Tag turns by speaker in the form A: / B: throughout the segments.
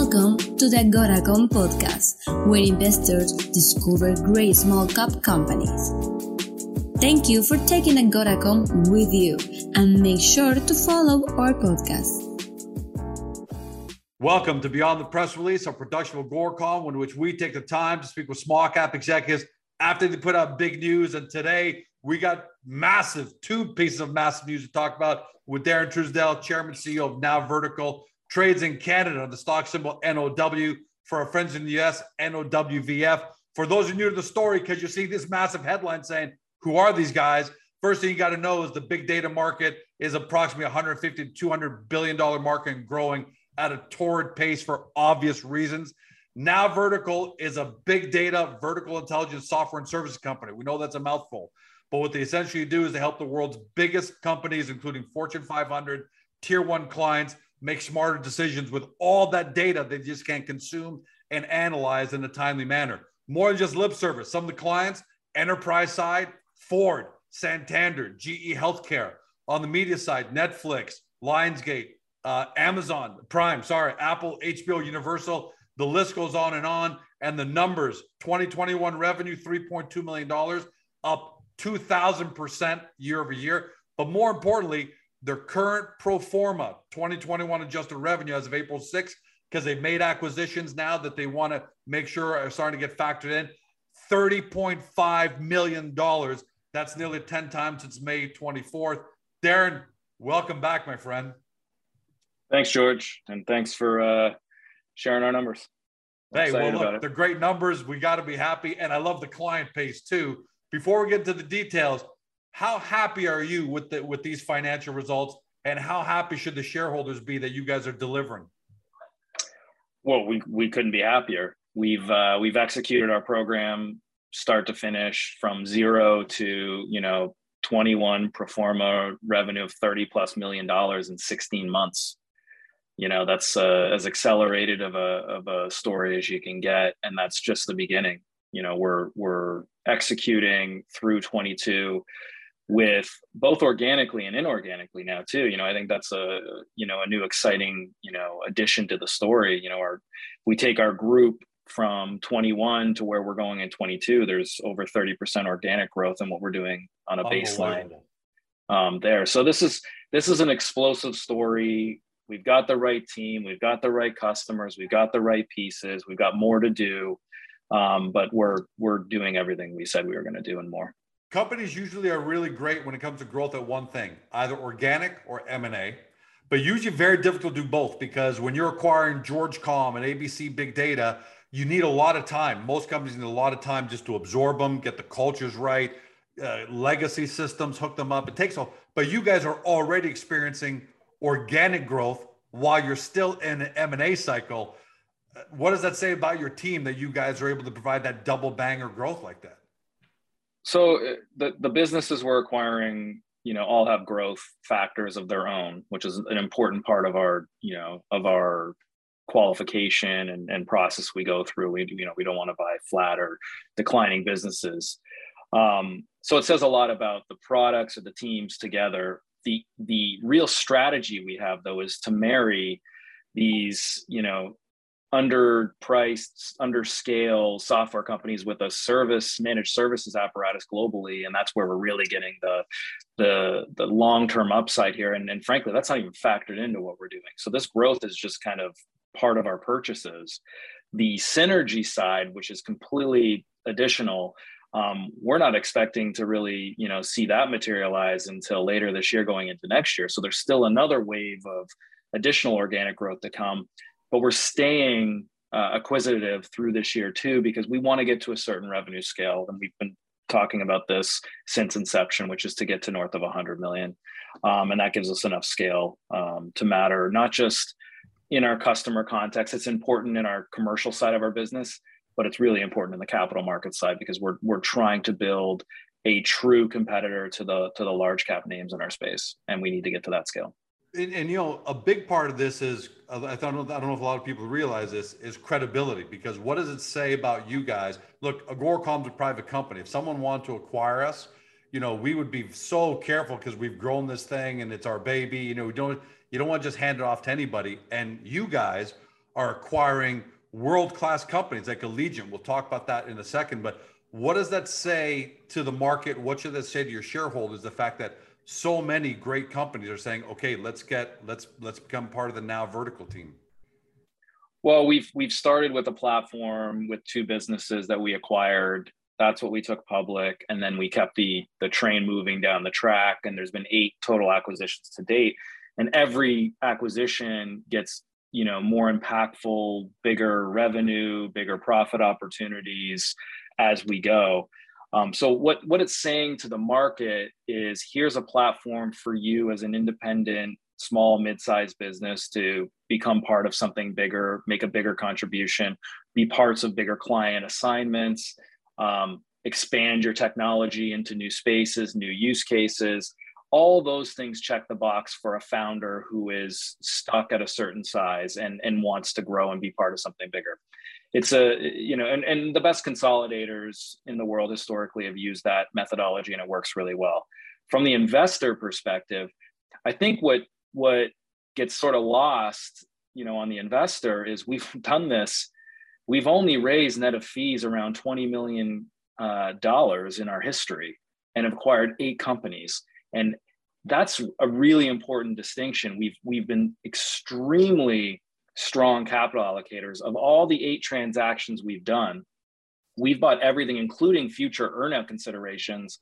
A: Welcome to the Agoracom podcast, where investors discover great small cap companies. Thank you for taking Agoracom with you and make sure to follow our podcast.
B: Welcome to Beyond the Press Release, our production of Agoracom, in which we take the time to speak with small cap executives after they put out big news. And today we got massive, two pieces of massive news to talk about with Darren Trousdell, Chairman CEO of Now Vertical, trades in Canada, the stock symbol NOW. For our friends in the US, NOWVF. For those who are new to the story, because you see this massive headline saying, Who are these guys? First thing you got to know is the big data market is approximately 150 to 200 billion dollar market and growing at a torrid pace for obvious reasons. Now Vertical is a big data vertical intelligence software and services company. We know that's a mouthful, but what they essentially do is they help the world's biggest companies, including Fortune 500, tier one clients, make smarter decisions with all that data they just can't consume and analyze in a timely manner. More than just lip service. Some of the clients, enterprise side, Ford, Santander, GE Healthcare. On the media side, Netflix, Lionsgate, uh, Amazon, Prime, sorry, Apple, HBO, Universal. The list goes on and on. And the numbers 2021 revenue, $3.2 million, up 2,000% year over year. But more importantly, their current pro forma 2021 adjusted revenue as of April 6th, because they've made acquisitions now that they want to make sure are starting to get factored in. $30.5 million. That's nearly 10 times since May 24th. Darren, welcome back, my friend.
C: Thanks, George. And thanks for uh, sharing our numbers.
B: I'm hey, well, look, they're great numbers. We got to be happy. And I love the client base too. Before we get to the details, how happy are you with the, with these financial results, and how happy should the shareholders be that you guys are delivering?
C: Well, we we couldn't be happier. We've uh, we've executed our program start to finish from zero to you know 21 pro forma revenue of 30 plus million dollars in 16 months you know that's uh, as accelerated of a of a story as you can get and that's just the beginning you know we're we're executing through 22 with both organically and inorganically now too. You know i think that's a you know a new exciting you know addition to the story. You know our we take our group from 21 to where we're going in 22 there's over 30% organic growth in what we're doing on a baseline um, there. So this is this is an explosive story. We've got the right team we've got the right customers we've got the right pieces we've got more to do um, but we're we're doing everything we said we were going to do and more
B: companies usually are really great when it comes to growth at one thing, either organic or M&A, but usually very difficult to do both because when you're acquiring Agoracom and ABC Big Data, you need a lot of time. Most companies need a lot of time just to absorb them, get the cultures right, uh, legacy systems, hook them up. It takes a, but you guys are already experiencing organic growth while you're still in an M&A cycle. Uh, what does that say about your team that you guys are able to provide that double banger growth like that?
C: So uh, the the businesses we're acquiring, you know, all have growth factors of their own, which is an important part of our, you know, of our qualification and, and process we go through. We you know we don't want to buy flat or declining businesses. Um, so it says a lot about the products or the teams together. The the real strategy we have though is to marry these you know underpriced, underscale software companies with a service managed services apparatus globally, and that's where we're really getting the the the long term upside here. And, and frankly, that's not even factored into what we're doing. So this growth is just kind of part of our purchases. The synergy side, which is completely additional, um, we're not expecting to really you know see that materialize until later this year going into next year so there's still another wave of additional organic growth to come but we're staying uh, acquisitive through this year too because we want to get to a certain revenue scale and we've been talking about this since inception which is to get to north of 100 million. Um, and that gives us enough scale um, to matter not just in our customer context it's important in our commercial side of our business but it's really important in the capital market side because we're we're trying to build a true competitor to the to the large cap names in our space and we need to get to that scale
B: and, and, you know, a big part of this is I don't know. I don't know if a lot of people realize this is credibility because what does it say about you guys? Look, Agoracom's a private company. If someone wanted to acquire us, you know, we would be so careful because we've grown this thing and it's our baby. You know, we don't you don't want to just hand it off to anybody. And you guys are acquiring world class companies like Allegiant. We'll talk about that in a second. But what does that say to the market? What should that say to your shareholders? The fact that so many great companies are saying, okay, let's get let's let's become part of the now vertical team.
C: Well, we've we've started with a platform with two businesses that we acquired. That's what we took public, and then we kept the the train moving down the track. And there's been eight total acquisitions to date, and every acquisition gets you know more impactful, bigger revenue, bigger profit opportunities as we go. Um, so what what it's saying to the market is here's a platform for you as an independent small mid-sized business to become part of something bigger make a bigger contribution be parts of bigger client assignments um, expand your technology into new spaces new use cases. All those things check the box for a founder who is stuck at a certain size and and wants to grow and be part of something bigger it's a you know and, and the best consolidators in the world historically have used that methodology and it works really well from the investor perspective i think what what gets sort of lost, you know, on the investor is we've done this. We've only raised net of fees around twenty million uh, dollars in our history and acquired eight companies, and that's a really important distinction. We've we've been extremely strong capital allocators of all the eight transactions we've done. We've bought everything, including future earnout considerations,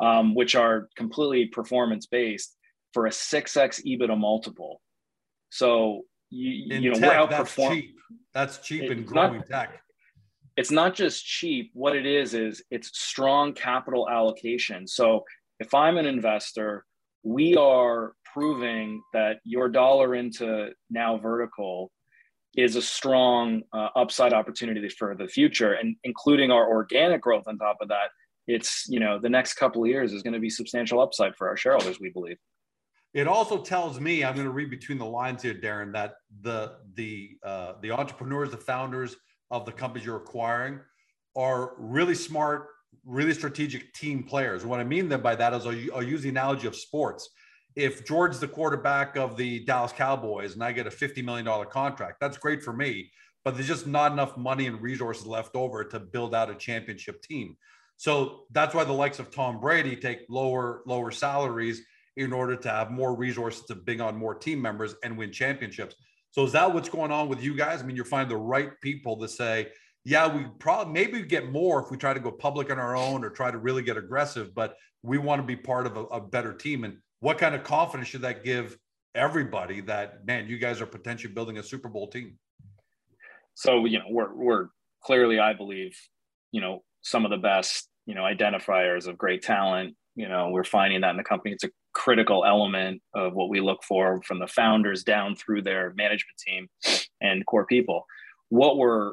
C: um, which are completely performance based for a 6x EBITDA multiple. So you, you know, tech,
B: we're outperforming. That's cheap. That's cheap in growing not, tech.
C: It's not just cheap. What it is is it's strong capital allocation. So if I'm an investor, we are proving that your dollar into now vertical is a strong uh, upside opportunity for the future and including our organic growth on top of that it's you know the next couple of years is going to be substantial upside for our shareholders we believe
B: it also tells me I'm going to read between the lines here, Darren, that the the uh, the entrepreneurs, the founders of the companies you're acquiring, are really smart, really strategic team players. What I mean then by that is I'll, use the analogy of sports. If George's the quarterback of the Dallas Cowboys and I get a $50 million contract, that's great for me, but there's just not enough money and resources left over to build out a championship team. So that's why the likes of Tom Brady take lower lower salaries in order to have more resources to bring on more team members and win championships. So is that what's going on with you guys? I mean, you're finding the right people to say, yeah, we probably maybe get more if we try to go public on our own or try to really get aggressive, but we want to be part of a, a better team. And what kind of confidence should that give everybody that man, you guys are potentially building a Super Bowl team?
C: So you know, we're we're clearly, I believe, you know, some of the best you know identifiers of great talent. You know we're finding that in the company. It's a critical element of what we look for from the founders down through their management team and core people. What we're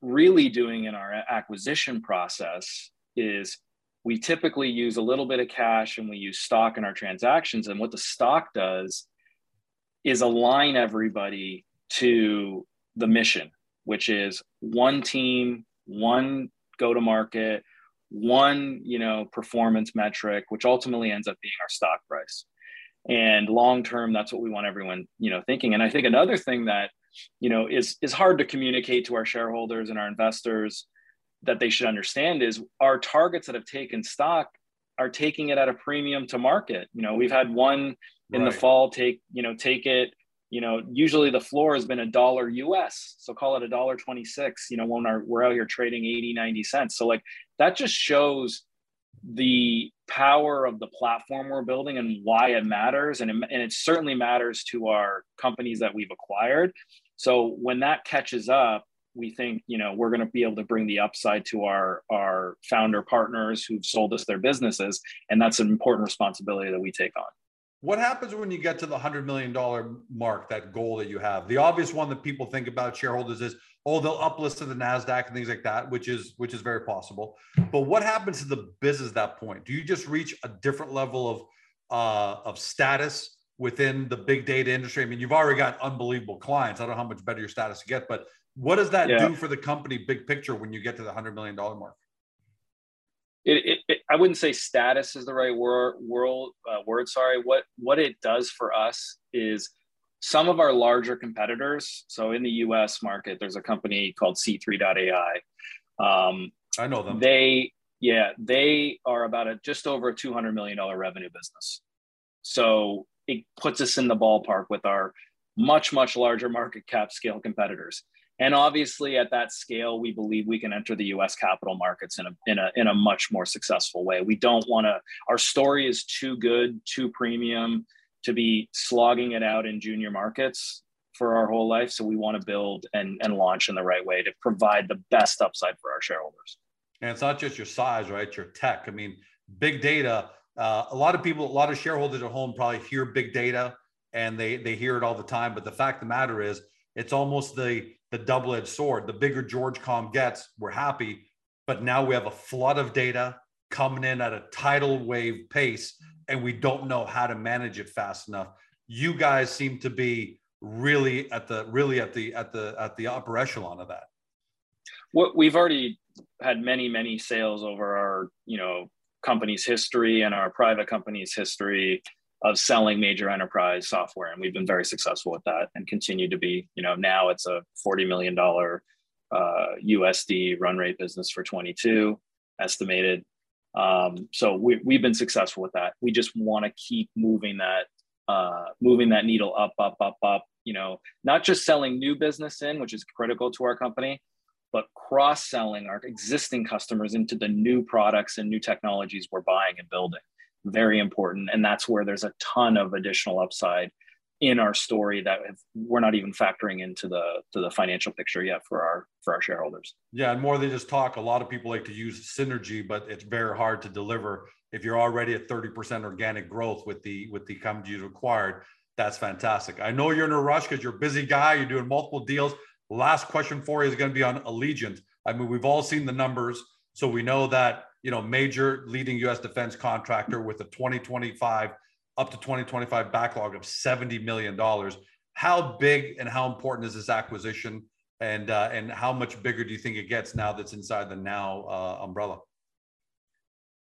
C: really doing in our acquisition process is we typically use a little bit of cash and we use stock in our transactions. And what the stock does is align everybody to the mission which is one team one go to market one you know performance metric which ultimately ends up being our stock price. And long term that's what we want everyone you know thinking. And i think another thing that you know is is hard to communicate to our shareholders and our investors that they should understand is our targets that have taken stock are taking it at a premium to market. You know we've had one in right. the fall take you know take it you know usually the floor has been a dollar us so call it a dollar 26 you know when our, we're out here trading 80 90 cents. So like that just shows the power of the platform we're building and why it matters and it, and it certainly matters to our companies that we've acquired. So when that catches up we think you know we're going to be able to bring the upside to our our founder partners who've sold us their businesses and that's an important responsibility that we take on
B: what happens when you get to the $100 million mark, that goal that you have? The obvious one that people think about shareholders is, oh, they'll uplist to the NASDAQ and things like that, which is which is very possible. But what happens to the business at that point? Do you just reach a different level of uh, of status within the big data industry? I mean, you've already got unbelievable clients. I don't know how much better your status to get, but what does that yeah. do for the company big picture when you get to the $100 million mark?
C: it, it, it, I wouldn't say status is the right word, world, uh, word. Sorry. What, what it does for us is some of our larger competitors. So in the U.S. market, there's a company called C3.ai. Um,
B: I know them.
C: They yeah, they are about a just over a two hundred million dollar revenue business. So it puts us in the ballpark with our much much larger market cap scale competitors. And obviously, at that scale, we believe we can enter the U.S. capital markets in a in a in a much more successful way. We don't want to. Our story is too good, too premium to be slogging it out in junior markets for our whole life. So we want to build and and launch in the right way to provide the best upside for our shareholders.
B: And it's not just your size, right? Your tech. I mean, big data. Uh, a lot of people, a lot of shareholders at home probably hear big data and they they hear it all the time. But the fact of the matter is, it's almost the the double-edged sword. The bigger Agoracom gets, we're happy, but now we have a flood of data coming in at a tidal wave pace, and we don't know how to manage it fast enough. You guys seem to be really at the really at the at the at the upper echelon of that.
C: What we've already had many many sales over our you know company's history and our private company's history of selling major enterprise software and we've been very successful with that and continue to be. You know now it's a 40 million dollar uh, usd run rate business for 22 estimated. Um, so we, we've been successful with that. We just want to keep moving that uh, moving that needle up up up up you know not just selling new business in which is critical to our company but cross selling our existing customers into the new products and new technologies we're buying and building very important and that's where there's a ton of additional upside in our story that we're not even factoring into the to the financial picture yet for our for our shareholders.
B: Yeah and more than just talk a lot of people like to use synergy but it's very hard to deliver. If you're already at 30% organic growth with the with the companies acquired that's fantastic. I know you're in a rush because you're a busy guy you're doing multiple deals. Last question for you is going to be on allegiant. I mean we've all seen the numbers so we know that you know, major leading U.S. defense contractor with a 2025 up to 2025 backlog of 70 million dollars. How big and how important is this acquisition, and uh, and how much bigger do you think it gets now that's inside the now uh, umbrella?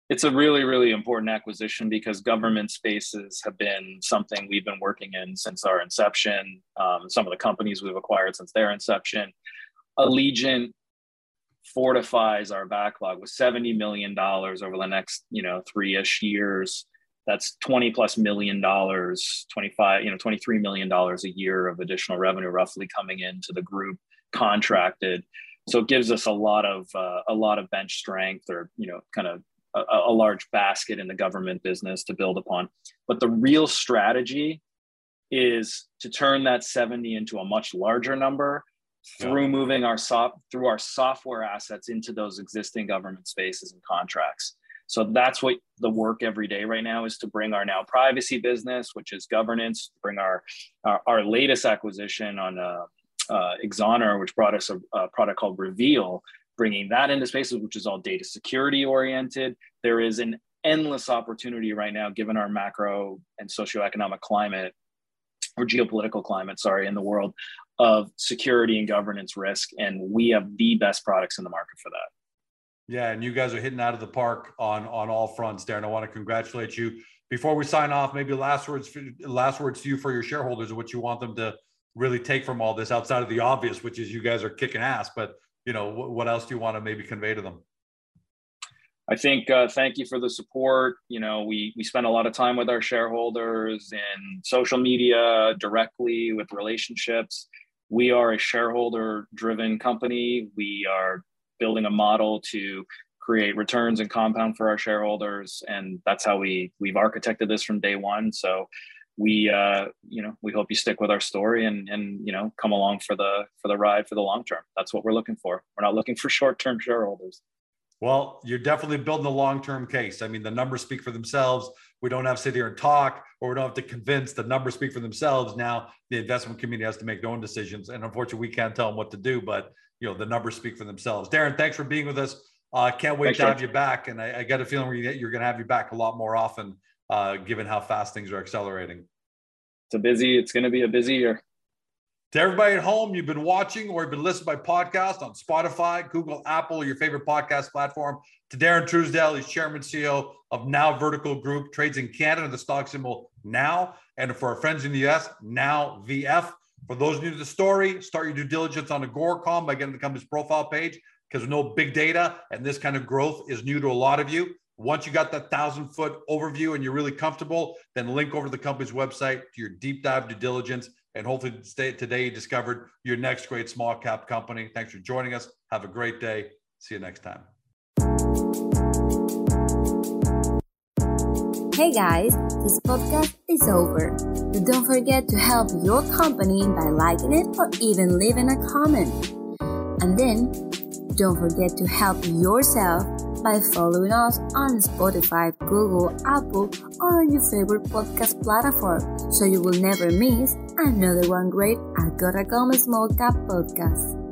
C: It's a really, really important acquisition because government spaces have been something we've been working in since our inception. Um, some of the companies we've acquired since their inception. Allegiant fortifies our backlog with 70 million dollars over the next you know three-ish years. That's 20 plus million dollars 25 you know 23 million dollars a year of additional revenue roughly coming into the group contracted. So it gives us a lot of uh, a lot of bench strength or you know kind of a, a large basket in the government business to build upon. But the real strategy is to turn that 70 into a much larger number through yeah. moving our soft through our software assets into those existing government spaces and contracts. So that's what the work every day right now is to bring our now privacy business, which is governance, bring our our, our latest acquisition on uh, uh, Axonar, which brought us a, a product called Reveal, bringing that into spaces, which is all data security oriented. There is an endless opportunity right now, given our macro and socioeconomic climate or geopolitical climate, sorry, in the world of security and governance risk. And we have the best products in the market for that.
B: Yeah, and you guys are hitting out of the park on on all fronts, Darren. I want to congratulate you. Before we sign off, maybe last words for, last words to you for your shareholders, of what you want them to really take from all this outside of the obvious, which is you guys are kicking ass. But you know, what else do you want to maybe convey to them?
C: I think uh, thank you for the support. You know, we we spend a lot of time with our shareholders in social media, directly with relationships. We are a shareholder-driven company. We are building a model to create returns and compound for our shareholders, and that's how we we've architected this from day one. So we uh, you know we hope you stick with our story and and you know come along for the for the ride for the long term. That's what we're looking for. We're not looking for short-term shareholders.
B: Well, you're definitely building a long-term case. I mean, the numbers speak for themselves. We don't have to sit here and talk, or we don't have to convince. The numbers speak for themselves. Now, the investment community has to make their own decisions, and unfortunately, we can't tell them what to do. But you know, the numbers speak for themselves. Darren, thanks for being with us. I uh, can't wait thanks, to have you back, and I, I got a feeling you're going to have you back a lot more often, uh, given how fast things are accelerating.
C: It's a busy. It's going to be a busy year.
B: To everybody at home, you've been watching or you've been listening by podcast on Spotify, Google, Apple, your favorite podcast platform. To Darren Trousdell, he's chairman CEO of Now Vertical Group, trades in Canada, the stock symbol Now. And for our friends in the US, now VF. For those new to the story, start your due diligence on Agoracom by getting the company's profile page because no big data and this kind of growth is new to a lot of you. Once you got that thousand foot overview and you're really comfortable, then link over to the company's website to your deep dive due diligence. And hopefully today you discovered your next great small cap company. Thanks for joining us. Have a great day. See you next time.
A: Hey guys, this podcast is over. But don't forget to help your company by liking it or even leaving a comment. And then don't forget to help yourself by following us on Spotify, Google, Apple, or on your favorite podcast platform so you will never miss another one great Agora Small Cap podcast.